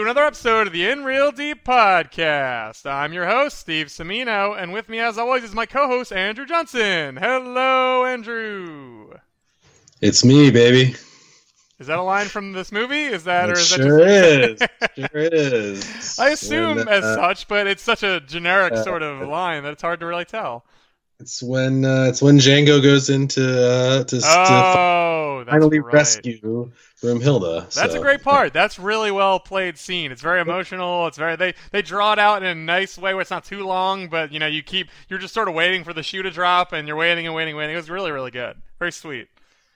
To another episode of the In Real Deep podcast. I'm your host, Steve Semino, and with me, as always, is my co host, Andrew Johnson. Hello, Andrew. It's me, baby. Is that a line from this movie? Is that, It or is sure that just. is. sure is. I assume When, as uh, such, but it's such a generic uh, sort of line that it's hard to really tell. It's when uh, it's when Django goes into uh, to, to Oh, that's finally right. rescue Broomhilda. That's so. a great part. That's really well played scene. It's very emotional. It's very they they draw it out in a nice way where it's not too long, but you know you keep you're just sort of waiting for the shoe to drop, and you're waiting and waiting and waiting. It was really really good. Very sweet.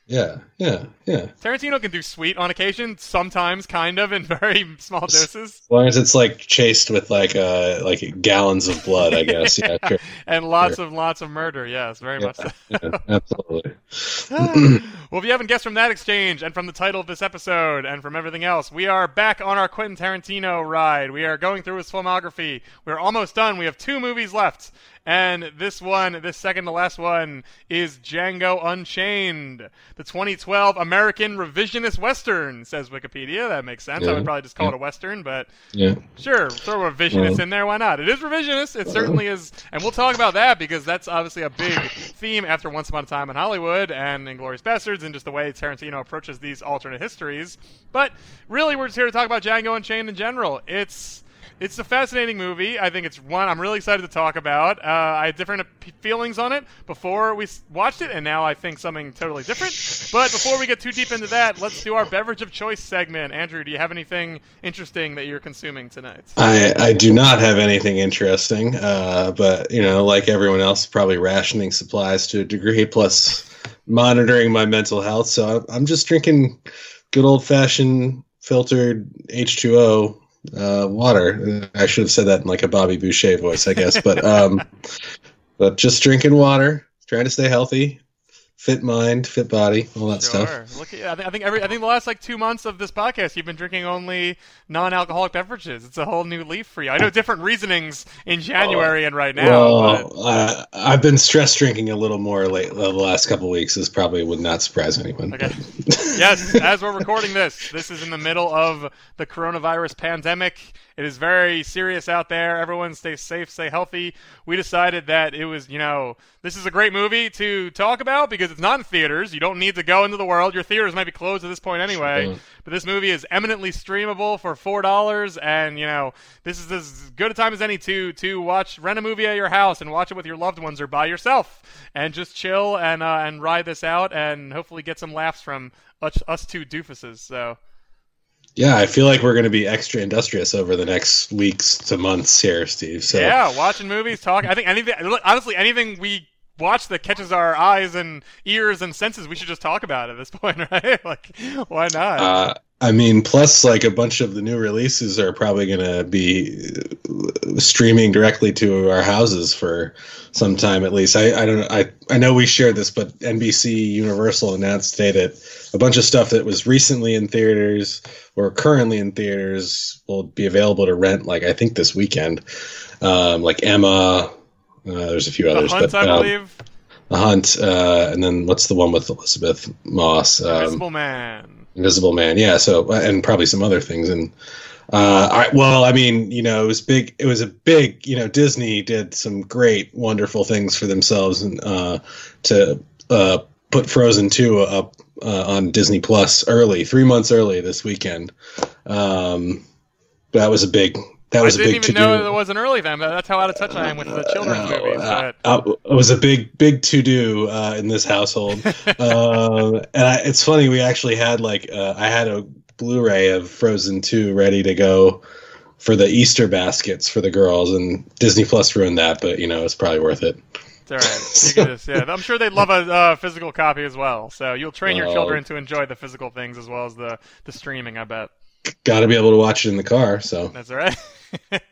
Yeah, yeah, yeah. Tarantino can do sweet on occasion, sometimes, kind of in very small doses, As long as it's like chased with like uh like gallons of blood, I guess. Yeah, sure. and lots of lots of murder. Yes, very much so. yeah, absolutely. well, if you haven't guessed from that exchange and from the title of this episode and from everything else, we are back on our Quentin Tarantino ride. We are going through his filmography. We're almost done. We have two movies left. And this one, this second to last one, is Django Unchained, the 2012 American revisionist Western, says Wikipedia. That makes sense. I would probably just call Yeah. it a Western, but Yeah. Sure, throw a revisionist in there. Why not? It is revisionist. It certainly is, and we'll talk about that because that's obviously a big theme after Once Upon a Time in Hollywood and Inglourious Basterds, and just the way Tarantino approaches these alternate histories. But really, we're just here to talk about Django Unchained in general. It's it's a fascinating movie. I think it's one I'm really excited to talk about. Uh, I had different feelings on it before we watched it, and now I think something totally different. But before we get too deep into that, let's do our beverage of choice segment. Andrew, do you have anything interesting that you're consuming tonight? I, I do not have anything interesting, uh, but you know, like everyone else, probably rationing supplies to a degree, plus monitoring my mental health. So I'm, I'm just drinking good old fashioned filtered H2O uh, water. I should have said that in like a Bobby Boucher voice, I guess, but um, but just drinking water, trying to stay healthy, fit mind, fit body, all that stuff. Look, at- I think, every I think the last like two months of this podcast, you've been drinking only non-alcoholic beverages. It's a whole new leaf for you. I know different reasonings in January and right now. but- uh, I've been stress drinking a little more late the last couple of weeks. This probably would not surprise anyone. Okay. yes, as we're recording this, this is in the middle of the coronavirus pandemic. It is very serious out there. Everyone stay safe, stay healthy. We decided that it was, you know, this is a great movie to talk about because it's not in theaters. You don't need to go into the world. Your theaters might be closed at this point anyway. Sure. But this movie is eminently streamable for four dollars, and you know this is as good a time as any to to watch rent a movie at your house and watch it with your loved ones or by yourself, and just chill and uh, and ride this out and hopefully get some laughs from us, us two doofuses. So Yeah, I feel like we're going to be extra industrious over the next weeks to months here, Steve. So yeah, watching movies, talking. I think anything. Honestly, anything we watch that catches our eyes and ears and senses, we should just talk about at this point, right? like, why not? Uh, I mean, plus like a bunch of the new releases are probably going to be uh, streaming directly to our houses for some time at least. I, I don't know. I, I know we shared this, but NBC Universal announced today that a bunch of stuff that was recently in theaters or currently in theaters will be available to rent. Like I think this weekend, um, like Emma. Uh, there's a few the others, Hunt, but I um, believe. The Hunt, uh, and then what's the one with Elisabeth Moss? Um, Invisible Man. Invisible Man, yeah. So and probably some other things. And uh, I, well, I mean, you know, it was big. It was a big. You know, Disney did some great, wonderful things for themselves, and uh, to uh, put Frozen two up uh, on Disney Plus early, three months early this weekend. Um, that was a big. That was I a didn't big even to know there was an early time. That's how out of touch I am with the children's movies. Uh, But uh, it was a big, big to do uh, in this household, um, and I, it's funny. We actually had like uh, I had a Blu-ray of Frozen Two ready to go for the Easter baskets for the girls, and Disney Plus ruined that. But you know, it's probably worth it. it's all right. You just, yeah, I'm sure they'd love a uh, physical copy as well. So you'll train your children to enjoy the physical things as well as the, the streaming. I bet. Got to be able to watch it in the car. So That's all right.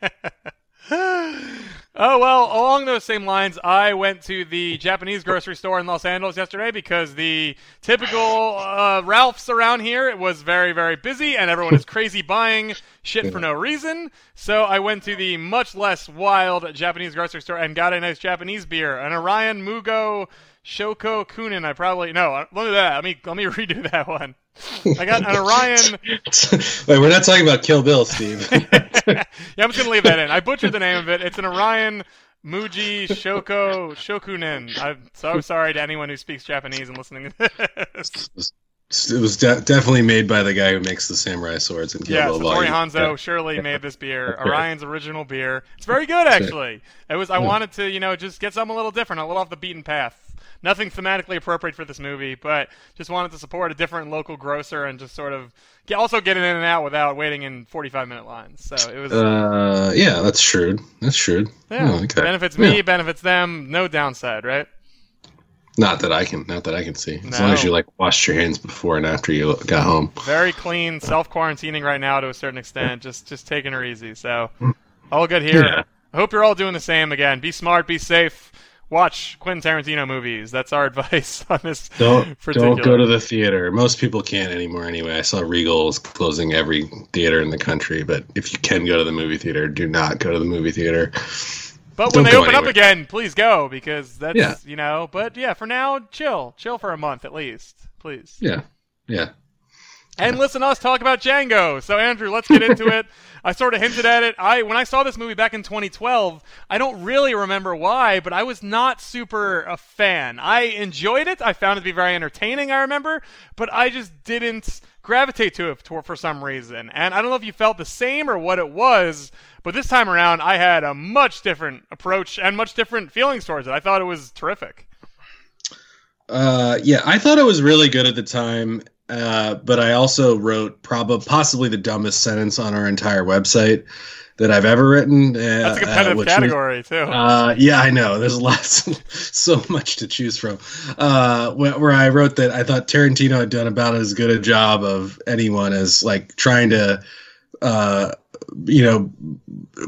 Oh well, along those same lines, I went to the Japanese grocery store in Los Angeles yesterday because the typical uh, Ralph's around here it was very very busy and everyone is crazy buying shit for no reason. So I went to the much less wild Japanese grocery store and got a nice Japanese beer, an Orion Mugo Shoko Kunin. I probably no. Uh, let me that. Let me let me redo that one. I got an Orion. Wait, we're not talking about Kill Bill, Steve. yeah, I'm just gonna leave that in. I butchered the name of it. It's an Orion Muji Shoko Shokunin. I'm so sorry to anyone who speaks Japanese and listening to this. It was de- definitely made by the guy who makes the samurai swords and Kill yeah, Bill Satori Hanzo Yeah. surely made this beer. Orion's original beer. It's very good, actually. It was. I wanted to, you know, just get something a little different, a little off the beaten path. Nothing thematically appropriate for this movie, but just wanted to support a different local grocer and just sort of get, also get it in and out without waiting in 45 minute lines. So it was. Uh, yeah, that's shrewd. That's shrewd. yeah, Oh, okay. benefits me, Yeah. benefits them. No downside, right? Not that I can. Not that I can see. As No. long as you like washed your hands before and after you got home. Very clean, self quarantining right now to a certain extent. Just just taking her easy. So all good here. Yeah. I hope you're all doing the same again. Be smart, be safe. Watch Quentin Tarantino movies. That's our advice on this. Don't particular. don't go to the theater. Most people can't anymore anyway. I saw Regal's closing every theater in the country, but if you can go to the movie theater, do not go to the movie theater. But when don't they go open up again, please go because that's Yeah. you know. But yeah, for now, chill, chill for a month at least, please. Yeah. Yeah. And listen to us talk about Django. So Andrew, let's get into it. I sort of hinted at it. I when I saw this movie back in 2012, I don't really remember why, but I was not super a fan. I enjoyed it. I found it to be very entertaining. I remember, but I just didn't gravitate to it for, some reason. And I don't know if you felt the same or what it was, but this time around, I had a much different approach and much different feelings towards it. I thought it was terrific. Uh, yeah, I thought it was really good at the time, uh, but I also wrote probably possibly the dumbest sentence on our entire website that I've ever written. Uh, That's a competitive uh, which was- category too. Uh, yeah, I know. There's lots, so much to choose from. Uh, where, where I wrote that I thought Tarantino had done about as good a job of anyone as like trying to, uh, you know,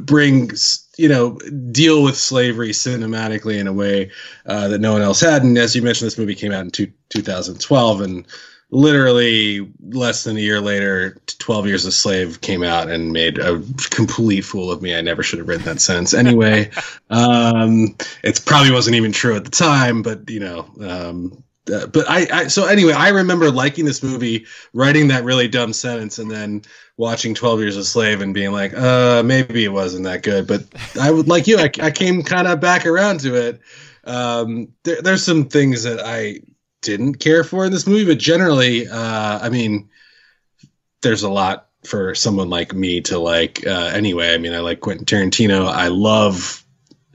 bring, you know, deal with slavery cinematically in a way uh, that no one else had. And as you mentioned, this movie came out in two, 2012, and literally less than a year later, 12 Years a Slave came out and made a complete fool of me. I never should have written that sentence anyway. um, it probably wasn't even true at the time, but you know. Um, uh, but I, I, so anyway, I remember liking this movie, writing that really dumb sentence, and then watching Twelve Years a Slave and being like, uh, maybe it wasn't that good. But I would like you, I, I came kind of back around to it. Um, there, there's some things that I didn't care for in this movie, but generally, uh, I mean, there's a lot for someone like me to like. Uh, anyway, I mean, I like Quentin Tarantino. I love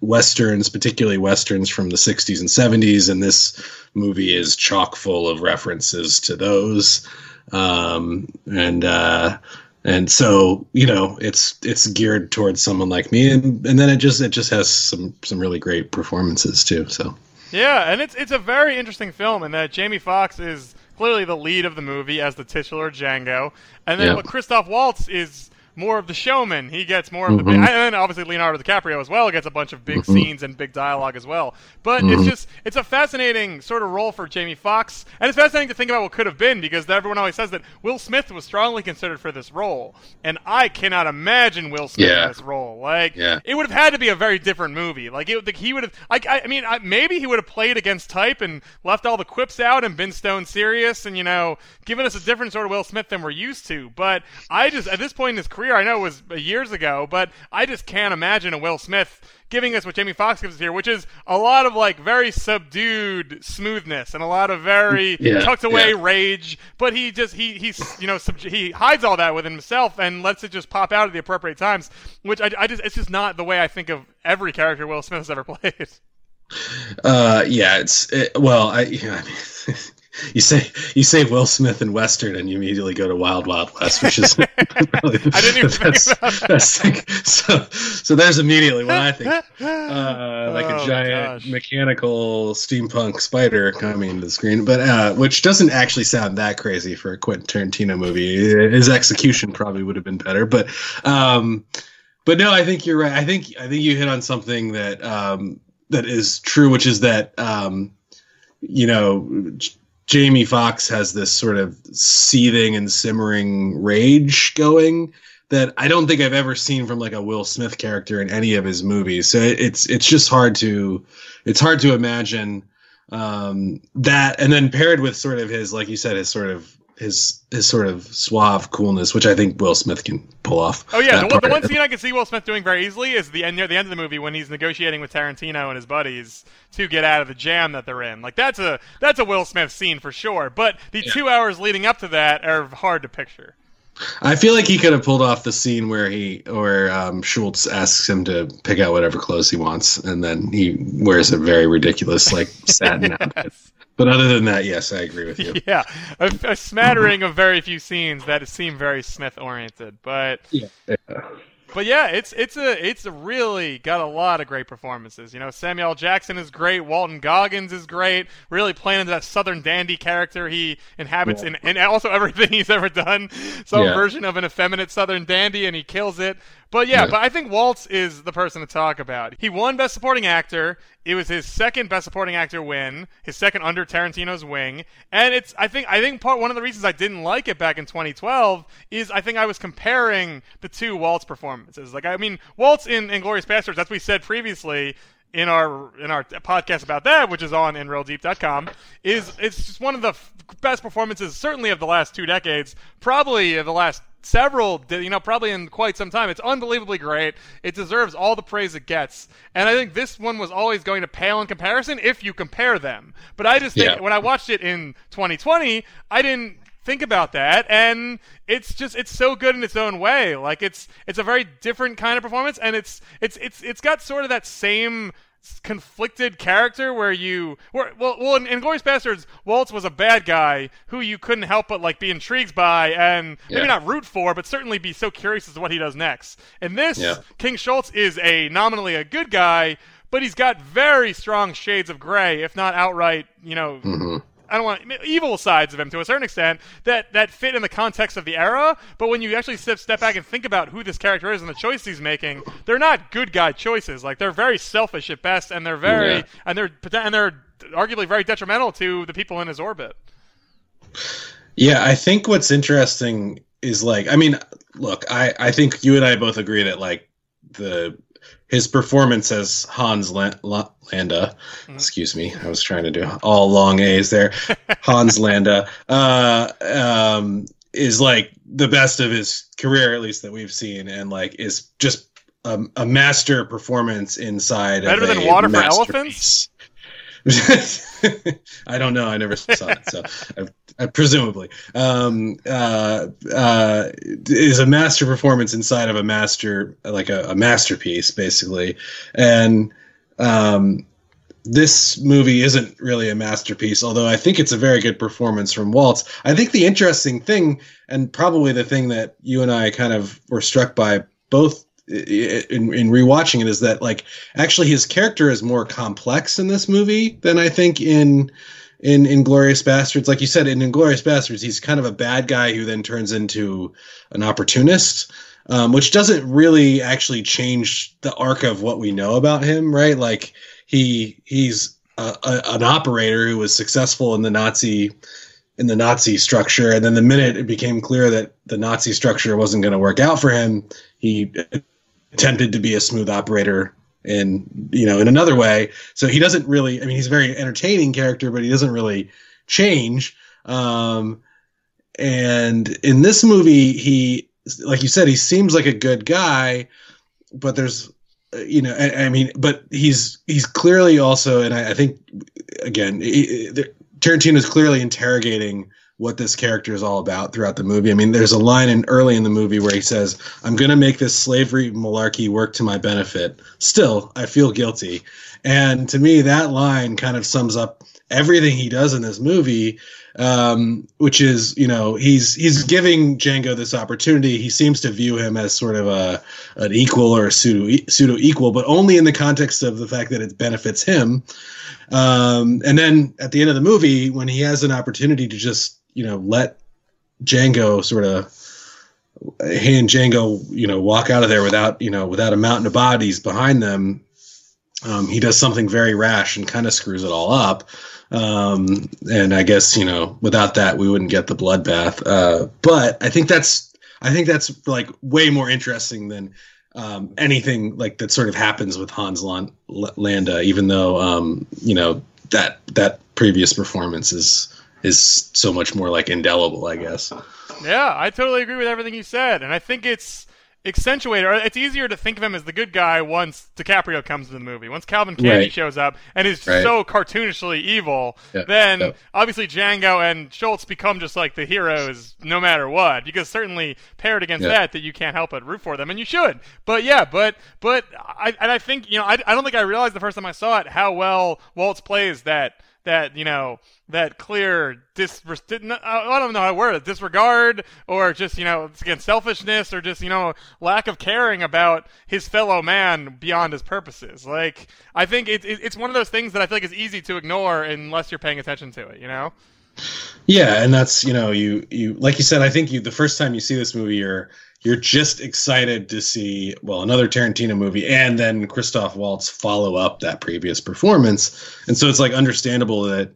westerns, particularly westerns from the 60s and 70s, and this movie is chock full of references to those. Um, and uh, and so you know, it's it's geared towards someone like me, and and then it just it just has some some really great performances too. So. Yeah, and it's it's a very interesting film in that Jamie Foxx is clearly the lead of the movie as the titular Django, and then. Christoph Waltz is more of the showman. He gets more of the big, Mhm. and then obviously Leonardo DiCaprio as well gets a bunch of big Mhm. scenes and big dialogue as well. But it's Mhm. just it's a fascinating sort of role for Jamie Foxx, and it's fascinating to think about what could have been because everyone always says that Will Smith was strongly considered for this role, and I cannot imagine Will Smith Yeah. in this role. Like Yeah. it would have had to be a very different movie. Like it, he would have. Like I, I mean, I, maybe he would have played against type and left all the quips out and been stone serious and you know given us a different sort of Will Smith than we're used to. But I just at this point in his career, I know it was years ago, but I just can't imagine a Will Smith giving us what Jamie Foxx gives us here, which is a lot of like very subdued smoothness and a lot of very Yeah, tucked away yeah. rage. But he just he he's you know sub- he hides all that within himself and lets it just pop out at the appropriate times. Which I, I just it's just not the way I think of every character Will Smith has ever played. Uh, yeah, it's it, well, I, yeah, I mean, you say you say Will Smith and Western, and you immediately go to Wild Wild West, which is really, I didn't even that's, that's like, so so there's immediately what I think. Uh, like Oh, a giant mechanical steampunk spider coming to the screen, but uh, which doesn't actually sound that crazy for a Quentin Tarantino movie. His execution probably would have been better, but um, but no, I think you're right. I think I think you hit on something that um, that is true, which is that um, you know Jamie Foxx has this sort of seething and simmering rage going that I don't think I've ever seen from like a Will Smith character in any of his movies. So it's it's just hard to it's hard to imagine um, that, and then paired with sort of his like you said his sort of his his sort of suave coolness, which I think Will Smith can pull off. Oh yeah, the one, the one scene I can see Will Smith doing very easily is the end near the end of the movie when he's negotiating with Tarantino and his buddies to get out of the jam that they're in. Like that's a that's a Will Smith scene for sure. But the yeah. two hours leading up to that are hard to picture. I feel like he could have pulled off the scene where he or um, Schultz asks him to pick out whatever clothes he wants, and then he wears a very ridiculous like satin outfit. But other than that, yes, I agree with you. Yeah, a, a smattering of very few scenes that seem very Smith oriented, but yeah. yeah but yeah, it's it's a it's a really got a lot of great performances. You know, Samuel Jackson is great, Walton Goggins is great, really playing into that Southern dandy character he inhabits yeah. in, and also everything he's ever done. Some yeah. version of an effeminate Southern dandy, and he kills it. But yeah, but I think Waltz is the person to talk about. He won Best Supporting Actor. It was his second Best Supporting Actor win, his second under Tarantino's wing, and it's I think I think part one of the reasons I didn't like it back in 2012 is I think I was comparing the two Waltz performances. Like I mean, Waltz in Inglourious Basterds, as we said previously, in our in our podcast about that, which is on inrealdeep.com, is it's just one of the f- best performances, certainly of the last two decades, probably of the last several, you know, probably in quite some time. It's unbelievably great. It deserves all the praise it gets. And I think this one was always going to pale in comparison if you compare them. But I just think yeah. when I watched it in 2020, I didn't think about that and it's just it's so good in its own way like it's it's a very different kind of performance and it's it's it's it's got sort of that same conflicted character where you where, well well in, Inglourious Basterds Waltz was a bad guy who you couldn't help but like be intrigued by and yeah. maybe not root for but certainly be so curious as to what he does next. And this yeah. King Schultz is a nominally a good guy but he's got very strong shades of gray if not outright, you know, mm-hmm. I don't want evil sides of him to a certain extent that that fit in the context of the era. But when you actually step step back and think about who this character is and the choices he's making, they're not good guy choices. Like they're very selfish at best, and they're very yeah. and they're and they're arguably very detrimental to the people in his orbit. Yeah, I think what's interesting is like, I mean, look, I I think you and I both agree that like the his performance as Hans Landa, mm-hmm. excuse me, I was trying to do all long A's there. Hans Landa uh, um, is like the best of his career, at least that we've seen, and like is just a, a master performance inside. Better than Water for Elephants. I don't know. I never saw it, so I, I, presumably um, uh, uh, is a master performance inside of a master, like a, a masterpiece, basically. And um, this movie isn't really a masterpiece, although I think it's a very good performance from Waltz. I think the interesting thing, and probably the thing that you and I kind of were struck by both in, in rewatching it is that like actually his character is more complex in this movie than I think in in Inglourious Basterds. Like you said, in Inglourious Basterds, he's kind of a bad guy who then turns into an opportunist, um, which doesn't really actually change the arc of what we know about him, right? Like he he's a, a, an operator who was successful in the Nazi in the Nazi structure, and then the minute it became clear that the Nazi structure wasn't going to work out for him, he attempted to be a smooth operator in you know in another way. So he doesn't really i mean he's a very entertaining character but he doesn't really change. Um and in this movie he like you said he seems like a good guy but there's you know i, I mean but he's he's clearly also and i, I think again tarantino is clearly interrogating what this character is all about throughout the movie. I mean, there's a line in early in the movie where he says, "I'm going to make this slavery malarkey work to my benefit. Still, I feel guilty." And to me, that line kind of sums up everything he does in this movie. Um, which is, you know, he's he's giving Django this opportunity. He seems to view him as sort of a an equal or a pseudo pseudo equal, but only in the context of the fact that it benefits him. Um, and then at the end of the movie, when he has an opportunity to just you know let Django sort of he and Django, you know, walk out of there without, you know, without a mountain of bodies behind them. Um, he does something very rash and kind of screws it all up. Um, and I guess you know, without that, we wouldn't get the bloodbath. Uh, but I think that's I think that's like way more interesting than um, anything like that sort of happens with Hans Landa. Even though um, you know that that previous performance is is so much more like indelible, I guess. Yeah, I totally agree with everything you said, and I think it's accentuated, or it's easier to think of him as the good guy once DiCaprio comes to the movie. Once Calvin Candie right. shows up and is right. so cartoonishly evil, yeah. then yeah. obviously Django and Schultz become just like the heroes no matter what. Because certainly paired against yeah. that, that you can't help but root for them, and you should. But yeah, but but I and I think you know I, I don't think I realized the first time I saw it how well Waltz plays that that you know that clear dis I don't know how to word it disregard or just you know again selfishness or just you know lack of caring about his fellow man beyond his purposes. Like I think it, it, it's one of those things that I feel like is easy to ignore unless you're paying attention to it. You know. Yeah, and that's you know you you like you said I think you the first time you see this movie you're you're just excited to see well another Tarantino movie and then Christoph Waltz follow up that previous performance, and so it's like understandable that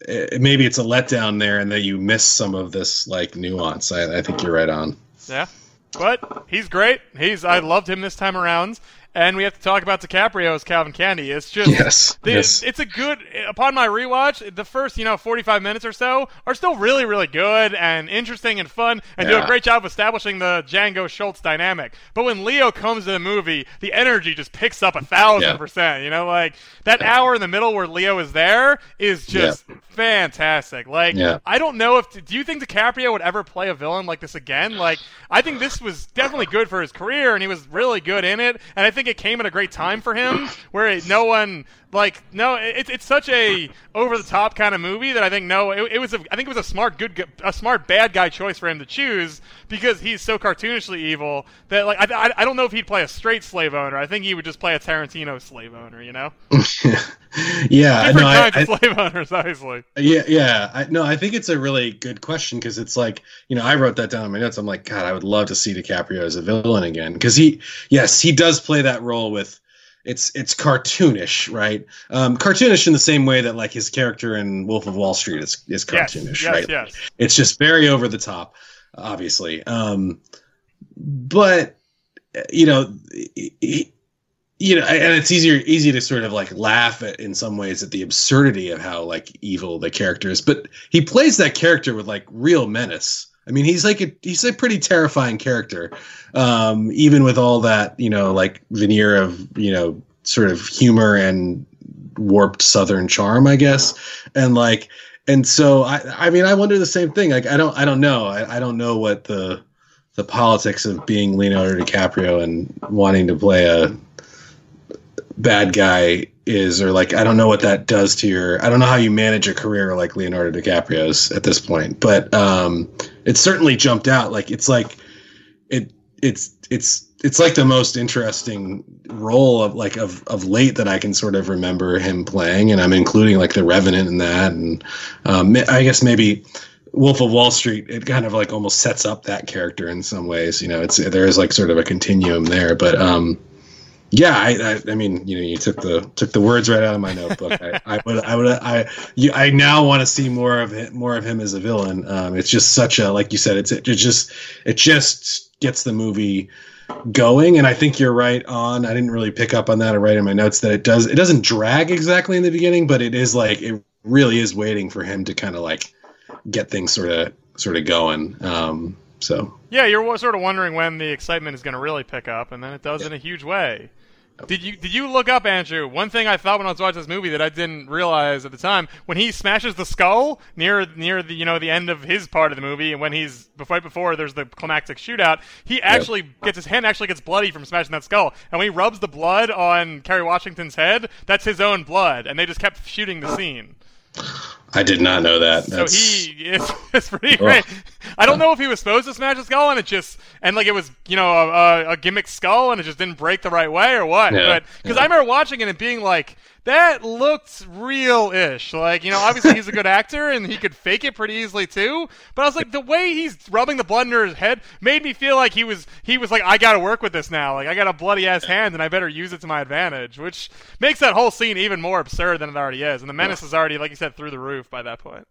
it, eh, maybe it's a letdown there and that you miss some of this like nuance. I, I think you're right on. Yeah, but he's great. He's I loved him this time around, and we have to talk about DiCaprio's Calvin Candie. It's just yes, the, yes. it's a good. Upon my rewatch, the first you know 45 minutes or so are still really really good and interesting and fun, and yeah. do a great job of establishing the Django Schultz dynamic. But when Leo comes to the movie, the energy just picks up a thousand yeah. percent. You know, like that yeah. hour in the middle where Leo is there is just fantastic. Like I don't know if do you think DiCaprio would ever play a villain like this again? Like I think this was definitely good for his career, and he was really good in it, and I think think it came at a great time for him, where no one like no, it's it's such a over the top kind of movie that I think no, it, it was a, I think it was a smart good a smart bad guy choice for him to choose because he's so cartoonishly evil that like I, I, I don't know if he'd play a straight slave owner. I think he would just play a Tarantino slave owner. You know? yeah, different no, kinds I, of slave owners, obviously. Yeah, yeah. I, no, I think it's a really good question because it's like you know I wrote that down in my notes. I'm like, God, I would love to see DiCaprio as a villain again because he yes he does play that role with it's it's cartoonish, right? Um, cartoonish in the same way that like his character in Wolf of Wall Street is is cartoonish, yes, yes, right? Yes. It's just very over the top, obviously. Um, but you know, he, you know, and it's easier easy to sort of like laugh at in some ways at the absurdity of how like evil the character is, but he plays that character with like real menace. I mean, he's like a he's a pretty terrifying character, um, even with all that you know, like veneer of you know, sort of humor and warped Southern charm, I guess, and like, and so I, I mean, I wonder the same thing. Like, I don't, I don't know, I, I don't know what the the politics of being Leonardo DiCaprio and wanting to play a bad guy is or like I don't know what that does to your I don't know how you manage a career like Leonardo DiCaprio's at this point but um it certainly jumped out. Like it's like it it's it's it's like the most interesting role of like of of late that I can sort of remember him playing and I'm including like the Revenant in that and um I guess maybe Wolf of Wall Street it kind of like almost sets up that character in some ways you know it's there is like sort of a continuum there but um yeah, I, I, I, mean, you know, you took the took the words right out of my notebook. I, I would, I would, I, you, I now want to see more of it, more of him as a villain. Um, it's just such a, like you said, it's it just, it just gets the movie going. And I think you're right on. I didn't really pick up on that or write in my notes that it does, it doesn't drag exactly in the beginning, but it is like it really is waiting for him to kind of like get things sort of sort of going. Um, so yeah, you're sort of wondering when the excitement is going to really pick up, and then it does yeah. in a huge way. Did you did you look up Andrew? One thing I thought when I was watching this movie that I didn't realize at the time when he smashes the skull near near the you know the end of his part of the movie and when he's right before there's the climactic shootout, he actually yep. gets his hand actually gets bloody from smashing that skull. And when he rubs the blood on Kerry Washington's head, that's his own blood, and they just kept shooting the scene. I did not know that. That's... So he it's pretty oh. great. I don't know if he was supposed to smash the skull and it just and like it was you know a, a gimmick skull and it just didn't break the right way or what. Yeah, but because yeah. I remember watching it and being like that looked real-ish. Like, you know, obviously he's a good actor and he could fake it pretty easily too. But I was like, the way he's rubbing the blood under his head made me feel like he was he was like, I got to work with this now. Like, I got a bloody ass hand and I better use it to my advantage, which makes that whole scene even more absurd than it already is. And the menace is already, like you said, through the roof by that point.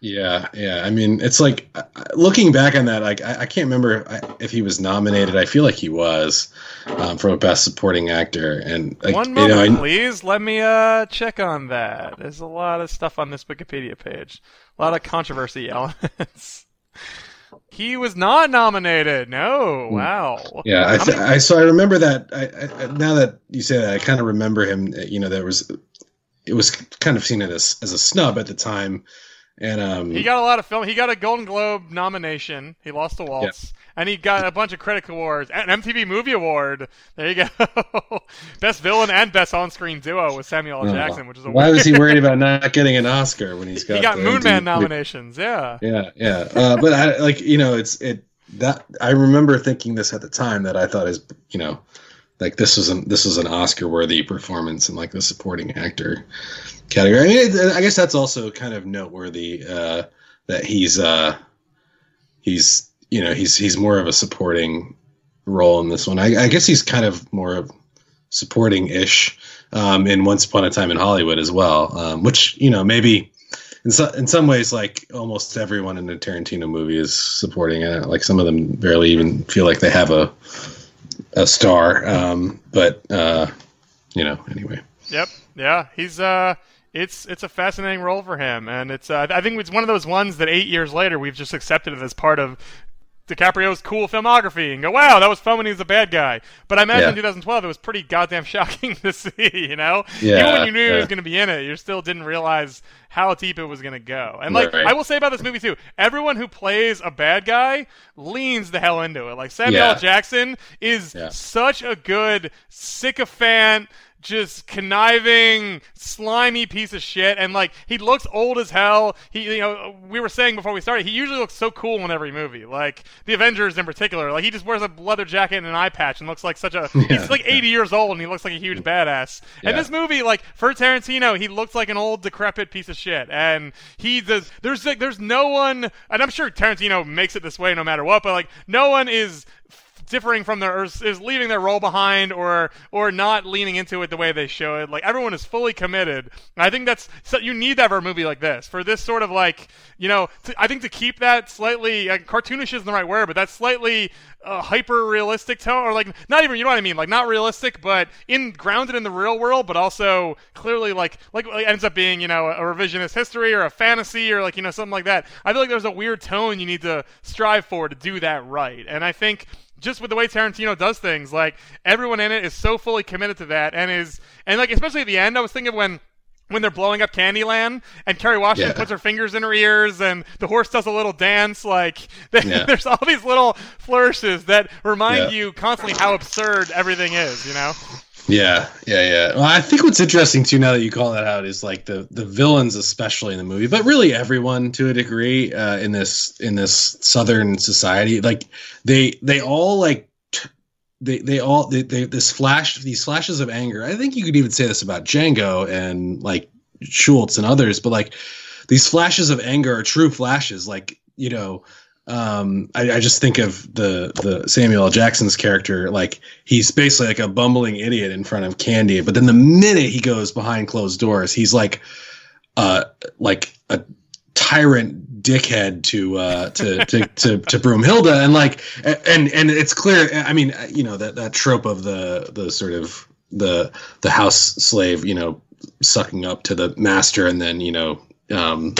Yeah, yeah. I mean, it's like uh, uh, looking back on that, like I, I can't remember uh, if he was nominated. I feel like he was um, for a best supporting actor. And like, one moment, you know, I, please. Let me uh, check on that. There's a lot of stuff on this Wikipedia page. A lot of controversy elements. he was not nominated. No. Hmm. Wow. Yeah, I, th- many- I so I remember that. I, I, now that you say that, I kind of remember him. You know, there was it was kind of seen as as a snub at the time and um, he got a lot of film. He got a Golden Globe nomination. He lost to Waltz, yeah. and he got a bunch of critic awards, an MTV Movie Award. There you go, best villain and best on-screen duo with Samuel L. Jackson, which is why weird... was he worried about not getting an Oscar when he's got? He got Moonman nominations. Yeah, yeah, yeah. Uh, but I, like you know, it's it that I remember thinking this at the time that I thought is you know like this was an this was an Oscar worthy performance in like the supporting actor category. I mean, it, I guess that's also kind of noteworthy uh, that he's uh, he's you know he's he's more of a supporting role in this one. I, I guess he's kind of more of supporting ish um, in Once Upon a Time in Hollywood as well, um, which you know maybe. In, so, in some ways, like almost everyone in a Tarantino movie is supporting it. Like some of them barely even feel like they have a a star. Um, but uh, you know, anyway. Yep. Yeah. He's uh it's it's a fascinating role for him, and it's uh, I think it's one of those ones that eight years later we've just accepted it as part of DiCaprio's cool filmography and go, wow, that was fun when he was a bad guy. But I imagine yeah. in 2012 it was pretty goddamn shocking to see, you know? Yeah, Even when you knew yeah. he was going to be in it, you still didn't realize how deep it was going to go. And, like, Right. I will say about this movie, too, everyone who plays a bad guy leans the hell into it. Like, Samuel Yeah. Jackson is such a good sycophant just conniving, slimy piece of shit, and like he looks old as hell. He, you know, we were saying before we started, he usually looks so cool in every movie, like the Avengers in particular. Like he just wears a leather jacket and an eye patch and looks like such a. Yeah, he's like 80 years old and he looks like a huge badass. And this movie, like for Tarantino, he looks like an old decrepit piece of shit, and he does. There's like there's no one, and I'm sure Tarantino makes it this way no matter what, but like no one is differing from their is leaving their role behind or or not leaning into it the way they should. Like everyone is fully committed. And I think that's so you need that for a movie like this for this sort of like you know to, I think to keep that slightly like, cartoonish isn't the right word, but that slightly uh, hyper realistic tone or like not even you know what I mean like not realistic but in grounded in the real world but also clearly like like it ends up being you know a revisionist history or a fantasy or like you know something like that. I feel like there's a weird tone you need to strive for to do that right, and I think just with the way Tarantino does things, like everyone in it is so fully committed to that, and is and like especially at the end, I was thinking when. When they're blowing up Candyland and Kerry Washington Yeah. puts her fingers in her ears and the horse does a little dance, like Yeah. there's all these little flourishes that remind Yeah. you constantly how absurd everything is, you know? Yeah, yeah, yeah. Well, I think what's interesting too, now that you call that out, is like the the villains, especially in the movie, but really everyone to a degree uh, in this in this southern society, like they they all like they they all they, they this flash these flashes of anger. I think you could even say this about Django and like Schultz and others, but like these flashes of anger are true flashes. Like you know, um, I, I just think of the the Samuel L. Jackson's character, like he's basically like a bumbling idiot in front of Candie, but then the minute he goes behind closed doors, he's like, uh, like a tyrant dickhead to uh to to to, to Broomhilda, and like and and it's clear. I mean, you know that that trope of the the sort of the the house slave, you know, sucking up to the master, and then you know. Um,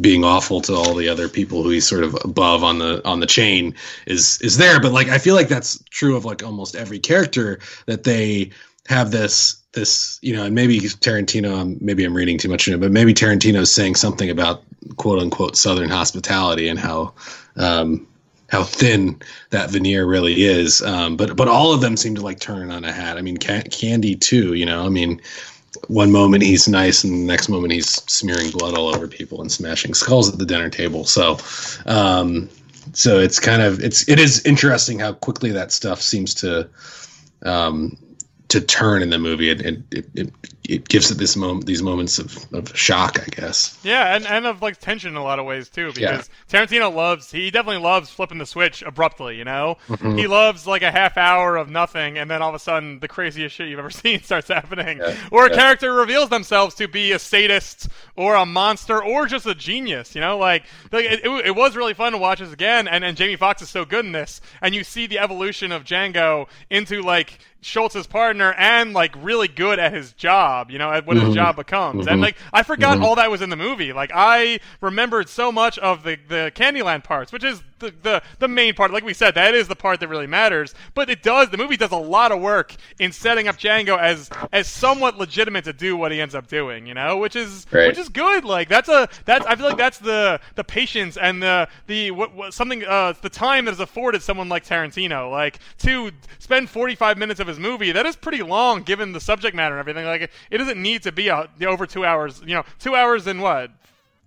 being awful to all the other people who he's sort of above on the on the chain is is there. But like i feel like that's true of like almost every character that they have this this you know and maybe tarantino um, maybe i'm reading too much into it but maybe tarantino's saying something about quote unquote southern hospitality and how um how thin that veneer really is. Um but but all of them seem to like turn on a hat. I mean Ca- Candie too you know? I mean one moment he's nice and the next moment he's smearing blood all over people and smashing skulls at the dinner table so um so it's kind of it's it is interesting how quickly that stuff seems to um to turn in the movie. It it, it, it gives it this moment these moments of, of shock, I guess. Yeah, and, and of like tension in a lot of ways too, because yeah. Tarantino loves he definitely loves flipping the switch abruptly. You know, mm-hmm. he loves like a half hour of nothing, and then all of a sudden the craziest shit you've ever seen starts happening, yeah. or a yeah. character reveals themselves to be a sadist or a monster or just a genius. You know, like, like it, it, it was really fun to watch this again, and and Jamie Foxx is so good in this, and you see the evolution of Django into like Schultz's partner and like really good at his job, you know, at what mm-hmm. his job becomes. Mm-hmm. And like I forgot mm-hmm. all that was in the movie. Like I remembered so much of the the Candyland parts, which is the, the the main part. Like we said, that is the part that really matters. But it does the movie does a lot of work in setting up Django as as somewhat legitimate to do what he ends up doing, you know, which is right. which is good. Like that's a that's I feel like that's the the patience and the the what, what something uh the time that is afforded someone like Tarantino, like to spend 45 minutes of his movie. That is pretty long given the subject matter and everything. Like it doesn't need to be a, over 2 hours, you know, 2 hours and what?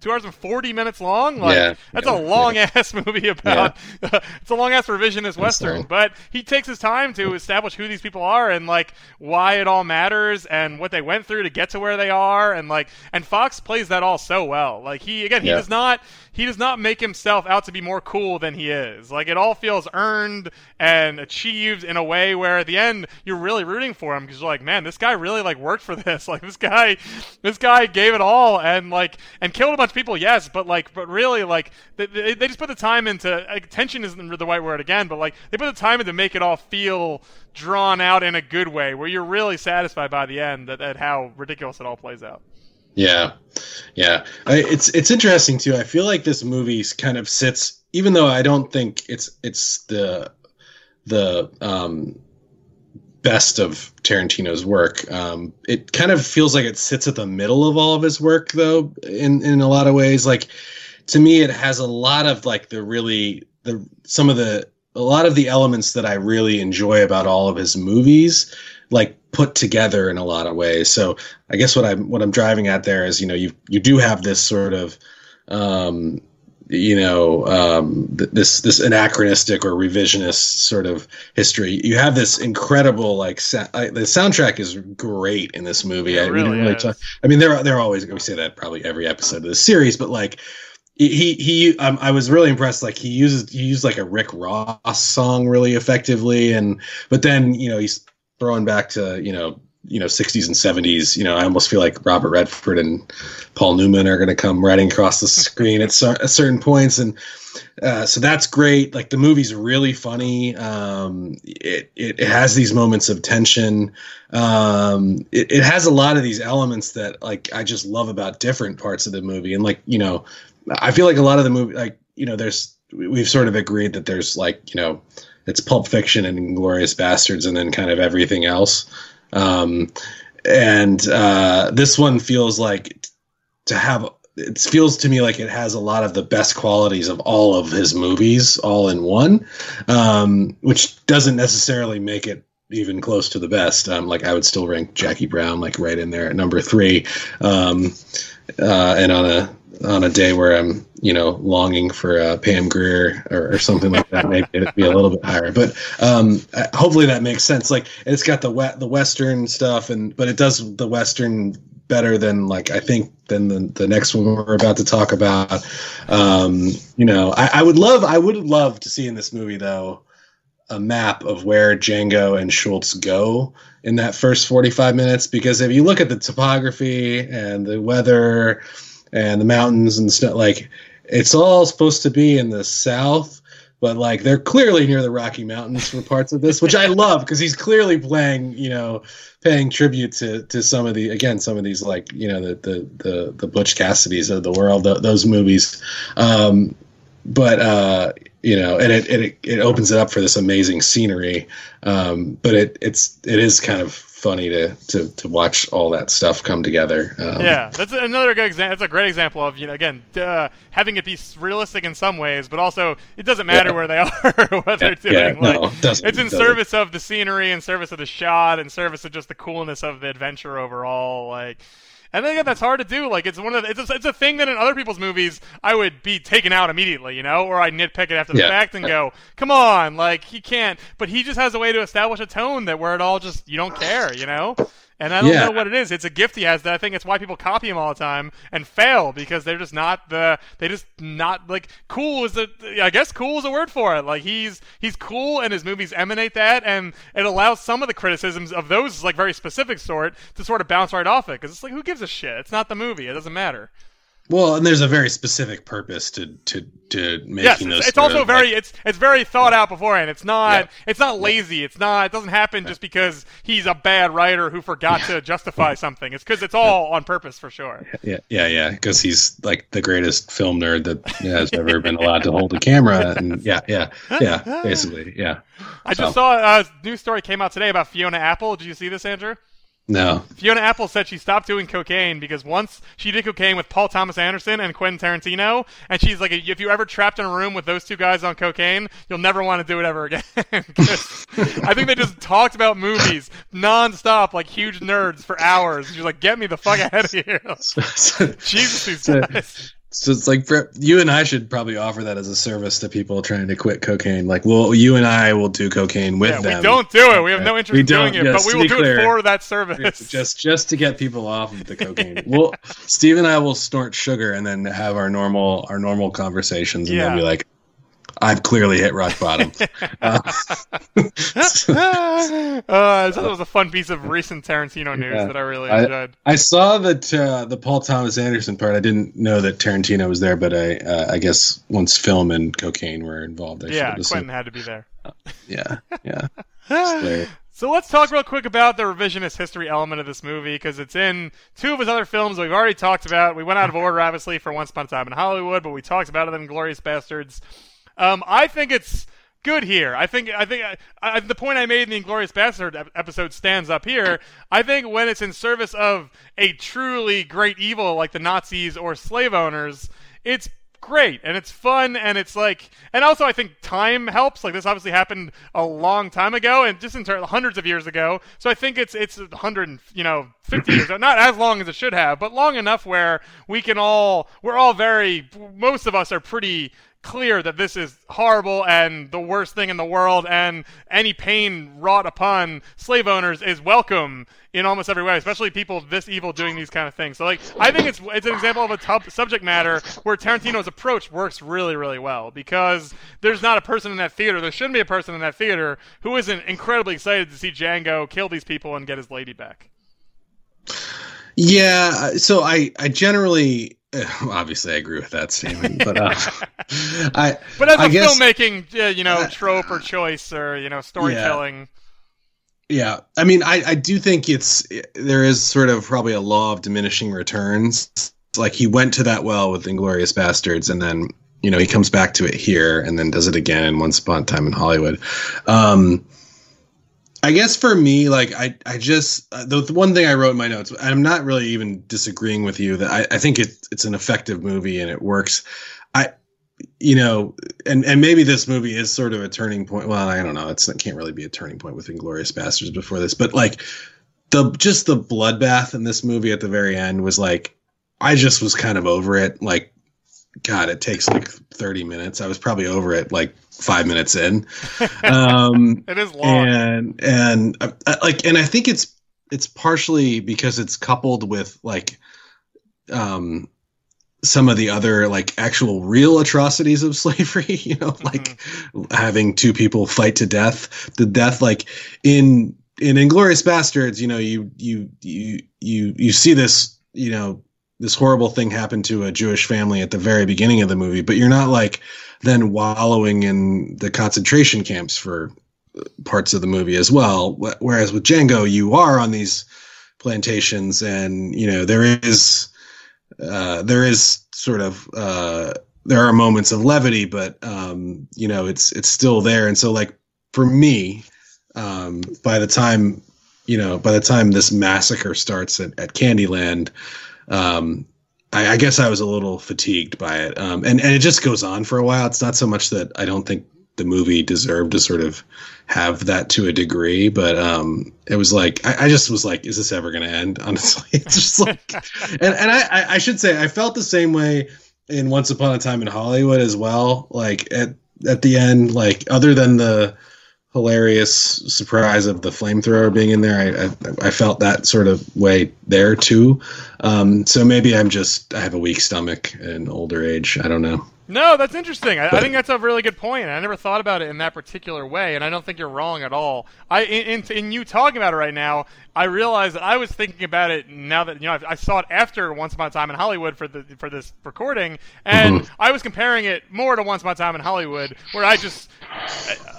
Two hours and 40 minutes long like yeah, that's yeah, a long yeah. ass movie about uh, it's a long ass revisionist western but he takes his time to establish who these people are and like why it all matters and what they went through to get to where they are and like and Foxx plays that all so well like he again he does not he does not make himself out to be more cool than he is. Like it all feels earned and achieved in a way where at the end you're really rooting for him because you're like, man, this guy really like worked for this. Like this guy, this guy gave it all and like and killed a bunch people. Yes, but like, but really like they, they, just put the time into like, tension isn't the right word again, but like they put the time into make it all feel drawn out in a good way where you're really satisfied by the end at, at how ridiculous it all plays out. Yeah, yeah. I, it's it's interesting too. I feel like this movie kind of sits, even though I don't think it's it's the the um, best of Tarantino's work. Um, it kind of feels like it sits at the middle of all of his work, though. In in a lot of ways, like to me, it has a lot of like the really the some of the a lot of the elements that I really enjoy about all of his movies like put together in a lot of ways. So I guess what I'm what I'm driving at there is you know you you do have this sort of um, you know um, th- this this anachronistic or revisionist sort of history. You have this incredible like sa- I, the soundtrack is great in this movie. It I really, really talk, I mean, they're they're always we say that probably every episode of the series, but like he he um, I was really impressed. Like he uses he used like a Rick Ross song really effectively, and but then you know he's throwing back to you know you know 60s and 70s you know i almost feel like robert redford and paul newman are going to come riding across the screen at, at certain points and uh, so that's great. Like the movie's really funny. Um, it, it, it, has these moments of tension. Um, it, it has a lot of these elements that like i just love about different parts of the movie. And like you know i feel like a lot of the movie like you know there's we've sort of agreed that there's like you know it's Pulp Fiction and Inglourious Basterds, and then kind of everything else. Um, and uh, this one feels like to have it feels to me like it has a lot of the best qualities of all of his movies all in one, um, which doesn't necessarily make it even close to the best. Um, like I would still rank Jackie Brown like right in there at number three. Um, uh, and on a on a day where I'm, you know, longing for uh, Pam Grier or, or, something like that, maybe it'd be a little bit higher. But um, hopefully that makes sense. Like it's got the wet, the Western stuff, and but it does the Western better than like I think than the, the next one we're about to talk about. Um, you know, I, I would love, I would love to see in this movie though a map of where Django and Schultz go in that first 45 minutes because if you look at the topography and the weather and the mountains and stuff. Like it's all supposed to be in the south, but like they're clearly near the Rocky Mountains for parts of this, which I love because he's clearly playing, you know, paying tribute to to some of the again some of these like you know the the the, the Butch Cassidys of the world, the, those movies. Um, but uh, you know, and it, it it opens it up for this amazing scenery. Um, but it it's it is kind of funny to, to, to watch all that stuff come together. Um, yeah, that's another good example. That's a great example of you know again uh, having it be realistic in some ways, but also it doesn't matter yeah. where they are, what they're doing. Yeah, like, no, it's in doesn't. service of the scenery, in service of the shot, in service of just the coolness of the adventure overall. Like And I think that's hard to do. Like it's one of the, it's a, it's a thing that in other people's movies I would be taken out immediately, you know, or I nitpick it after the Yeah. fact and go, "Come on, like he can't." But he just has a way to establish a tone that where it all just you don't care, you know. And I don't Yeah. know what it is. It's a gift he has that I think it's why people copy him all the time and fail because they're just not the they just not like cool is the I guess cool is a word for it. Like he's he's cool and his movies emanate that and it allows some of the criticisms of those like very specific sort to sort of bounce right off it because it's like who gives a shit? It's not the movie. It doesn't matter. Well, and there's a very specific purpose to to to making yes, those. it's, it's also very like- it's it's very thought out beforehand. It's not Yeah. it's not lazy. It's not it doesn't happen just because he's a bad writer who forgot to justify something. It's because it's all on purpose for sure. yeah, yeah, yeah, because he's like the greatest film nerd that has ever been allowed to hold a camera, and yeah, yeah, yeah, basically, yeah. I just saw a news story came out today about Fiona Apple. Did you see this, Andrew? No, Fiona Apple said she stopped doing cocaine because once she did cocaine with Paul Thomas Anderson and Quentin Tarantino, and she's like, if you're ever trapped in a room with those two guys on cocaine, you'll never want to do it ever again. I think they just talked about movies nonstop, like huge nerds, for hours. She's like, get me the fuck out of here. Jesus, these guys. So it's like for, you and I should probably offer that as a service to people trying to quit cocaine. Like, well, you and I will do cocaine with Yeah, them. we don't do it. We have no interest We in doing it, yes, but we will do clear. it for that service. just just to get people off of the cocaine. well, Steve and I will snort sugar and then have our normal our normal conversations, and Yeah. then be like, "I've clearly hit rock bottom." uh, uh, I thought it was a fun piece of recent Tarantino news Yeah. that I really enjoyed. I saw that uh, the Paul Thomas Anderson part. I didn't know that Tarantino was there, but I uh, I guess once film and cocaine were involved, I should yeah, Quentin had to be there. Yeah, yeah. So let's talk real quick about the revisionist history element of this movie because it's in two of his other films we've already talked about. We went out of order, obviously, for Once Upon a Time in Hollywood, but we talked about it in Glorious Bastards. Um, I think it's good here. I think I think I, I, the point I made in the Inglourious Basterd episode stands up here. I think when it's in service of a truly great evil like the Nazis or slave owners, it's great and it's fun and it's like and also I think time helps like this obviously happened a long time ago and just in hundreds of years ago so I think it's it's 100 you know 50 years not as long as it should have but long enough where we can all we're all very most of us are pretty clear that this is horrible and the worst thing in the world and any pain wrought upon slave owners is welcome in almost every way especially people this evil doing these kind of things. So like i think it's it's an example of a top subject matter where tarantino's approach works really really well because there's not a person in that theater there shouldn't be a person in that theater who isn't incredibly excited to see django kill these people and get his lady back. Yeah, so I I generally obviously I agree with that statement, but uh, I but as a I guess- filmmaking uh, you know Uh, trope or choice or you know storytelling Yeah, I mean, I, I do think it's there is sort of probably a law of diminishing returns. It's like he went to that well with Inglourious Basterds, and then you know he comes back to it here, and then does it again in Once Upon a Time in Hollywood. Um, I guess for me, like I, I just uh, the, the one thing I wrote in my notes. I'm not really even disagreeing with you that I, I think it, it's an effective movie and it works. I, you know, and and maybe this movie is sort of a turning point. Well, I don't know. It's it can't really be a turning point with Inglourious Basterds before this, but like the just the bloodbath in this movie at the very end was like I just was kind of over it. Like, God, it takes like 30 minutes. I was probably over it like five minutes in. Um, it is long and and uh, uh, like and i think it's it's partially because it's coupled with like um some of the other like actual real atrocities of slavery you know like having two people fight to death the death like in in inglourious basterds you know you you you you you see this you know this horrible thing happened to a jewish family at the very beginning of the movie but you're not like then wallowing in the concentration camps for parts of the movie as well. Whereas with Django, you are on these plantations, and you know there is uh, there is sort of uh, there are moments of levity, but um, you know it's it's still there. And so, like for me, um, by the time you know by the time this massacre starts at, at Candyland. Um, I, I guess I was a little fatigued by it, um, and and it just goes on for a while. It's not so much that I don't think the movie deserved to sort of have that to a degree, but um, it was like I, I just was like, is this ever going to end? Honestly, it's just like, and and I I should say I felt the same way in Once Upon a Time in Hollywood as well. Like at at the end, like other than the hilarious surprise of the flamethrower being in there, I I, I felt that sort of way there too. Um, so maybe I'm just I have a weak stomach and older age. I don't know. No, that's interesting. I, I, think that's a really good point. I never thought about it in that particular way, and I don't think you're wrong at all. I in, in, in you talking about it right now, I realized that I was thinking about it now that you know I, I, saw it after Once Upon a Time in Hollywood for the for this recording, and mm-hmm. I was comparing it more to Once Upon a Time in Hollywood, where I just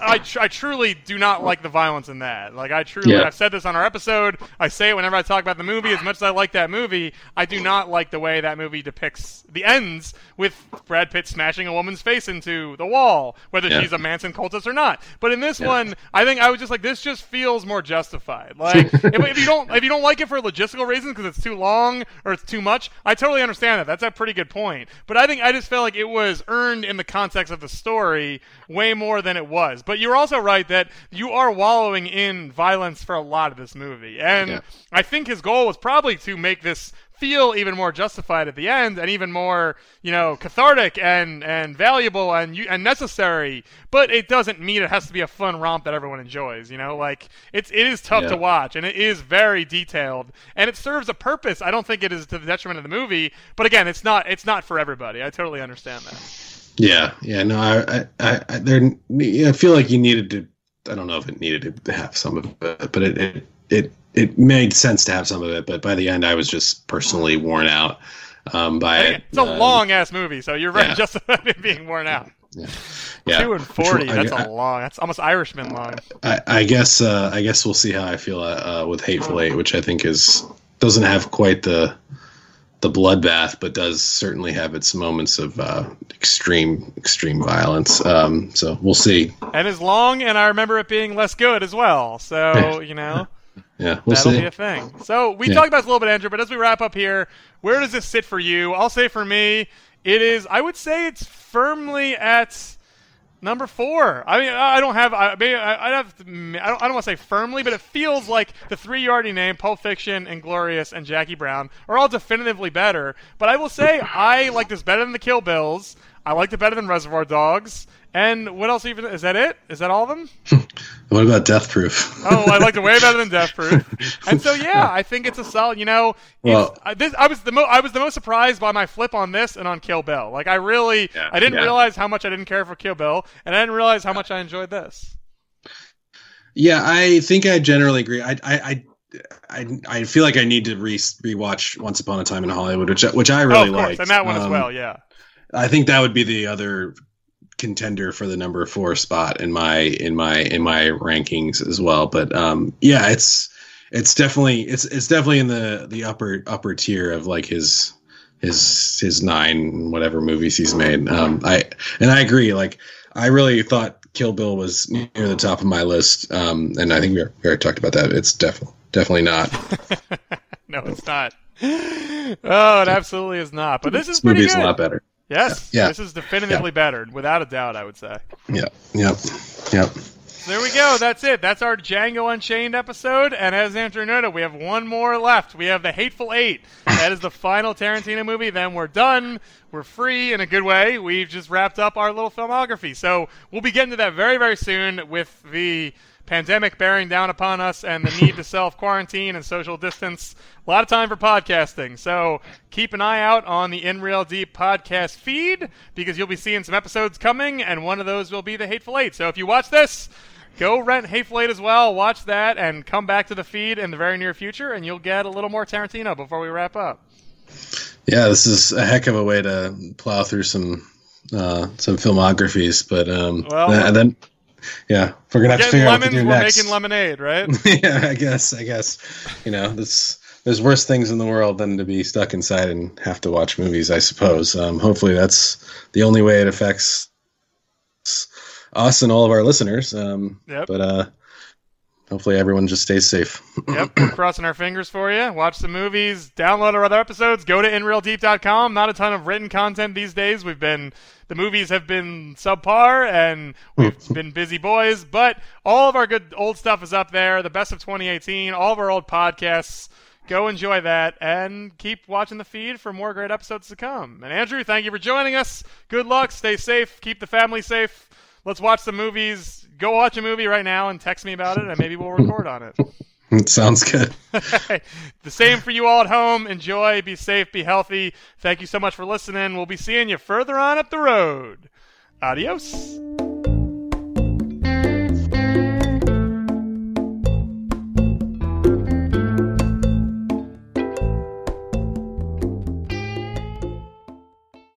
I, I, I truly do not like the violence in that. Like I truly, yeah. I've said this on our episode. I say it whenever I talk about the movie. As much as I like that movie, I do not like the way that movie depicts the ends with Brad Pitt smashing a woman's face into the wall, whether yeah. she's a Manson cultist or not. But in this yeah. one, I think I was just like, this just feels more justified. Like if, if, you don't if you don't like it for logistical reasons because it's too long or it's too much, I totally understand that. That's a pretty good point. But I think I just felt like it was earned in the context of the story way more than it was. But you're also right that you are wallowing in violence for a lot of this movie, and yeah. I think his goal was probably to make this feel even more justified at the end and even more, you know, cathartic and and valuable and and necessary. But it doesn't mean it has to be a fun romp that everyone enjoys. You know, like it's it is tough yeah. to watch and it is very detailed and it serves a purpose. I don't think it is to the detriment of the movie, but again, it's not it's not for everybody. I totally understand that. Yeah, yeah, no, I, I, I, there, I feel like you needed to. I don't know if it needed to have some of it, but it, it, it it made sense to have some of it, but by the end, I was just personally worn out um, by it. It's a um, long ass movie, so you're right yeah. just about it being worn out. Yeah. yeah. Two and forty. that's a long. That's almost Irishman long. I, I guess. Uh, I guess we'll see how I feel uh, uh, with Hateful Eight, which I think is doesn't have quite the the bloodbath, but does certainly have its moments of uh, extreme extreme violence. Um, so we'll see. And is long, and I remember it being less good as well. So you know. Yeah, we'll that'll see. be a thing. So we yeah. talked about this a little bit, Andrew. But as we wrap up here, where does this sit for you? I'll say for me, it is. I would say it's firmly at number four. I mean, I don't have. I mean, I have. I don't. I don't want to say firmly, but it feels like the three you already named, Pulp Fiction, and Glorious, and Jackie Brown, are all definitively better. But I will say, I like this better than the Kill Bills. I liked it better than Reservoir Dogs. And what else? Even is that it? Is that all of them? what about Death Proof? oh, I liked it way better than Death Proof. And so yeah, I think it's a solid. You know, well, I, this, I was the mo- I was the most surprised by my flip on this and on Kill Bill. Like I really, yeah, I didn't yeah. realize how much I didn't care for Kill Bill, and I didn't realize how much I enjoyed this. Yeah, I think I generally agree. I I. I, I feel like I need to re rewatch Once Upon a Time in Hollywood, which which I really oh, like, and that one um, as well. Yeah, I think that would be the other contender for the number four spot in my in my in my rankings as well. But um, yeah, it's it's definitely it's it's definitely in the the upper upper tier of like his his his nine whatever movies he's made. Um, I and I agree. Like I really thought Kill Bill was near the top of my list, um, and I think we, we already talked about that. It's definitely definitely not. no, it's not. Oh, it absolutely is not. But this, this is pretty movie's good. a lot better. Yes. Yeah. This is definitively yeah. better, without a doubt, I would say. Yeah. Yep. Yep. There we go. That's it. That's our Django Unchained episode. And as Andrew noted, we have one more left. We have The Hateful Eight. That is the final Tarantino movie. Then we're done. We're free in a good way. We've just wrapped up our little filmography. So we'll be getting to that very, very soon with the pandemic bearing down upon us and the need to self quarantine and social distance. A lot of time for podcasting. So keep an eye out on the In Real Deep podcast feed because you'll be seeing some episodes coming, and one of those will be the Hateful Eight. So if you watch this, go rent Hateful Eight as well. Watch that and come back to the feed in the very near future, and you'll get a little more Tarantino before we wrap up. Yeah, this is a heck of a way to plow through some uh, some filmographies, but um, well, and then yeah, we're gonna have to figure lemons, out what to do we're next. making lemonade, right? yeah, I guess. I guess. You know, this there's worse things in the world than to be stuck inside and have to watch movies. I suppose. Um, hopefully, that's the only way it affects us and all of our listeners. Um, yep. But uh, hopefully everyone just stays safe. yep, we're crossing our fingers for you. Watch the movies, download our other episodes, go to inrealdeep.com. Not a ton of written content these days. We've been the movies have been subpar and we've been busy boys, but all of our good old stuff is up there. The best of 2018, all of our old podcasts. Go enjoy that and keep watching the feed for more great episodes to come. And Andrew, thank you for joining us. Good luck, stay safe, keep the family safe. Let's watch some movies. Go watch a movie right now and text me about it, and maybe we'll record on it. It sounds good. the same for you all at home. Enjoy, be safe, be healthy. Thank you so much for listening. We'll be seeing you further on up the road. Adios.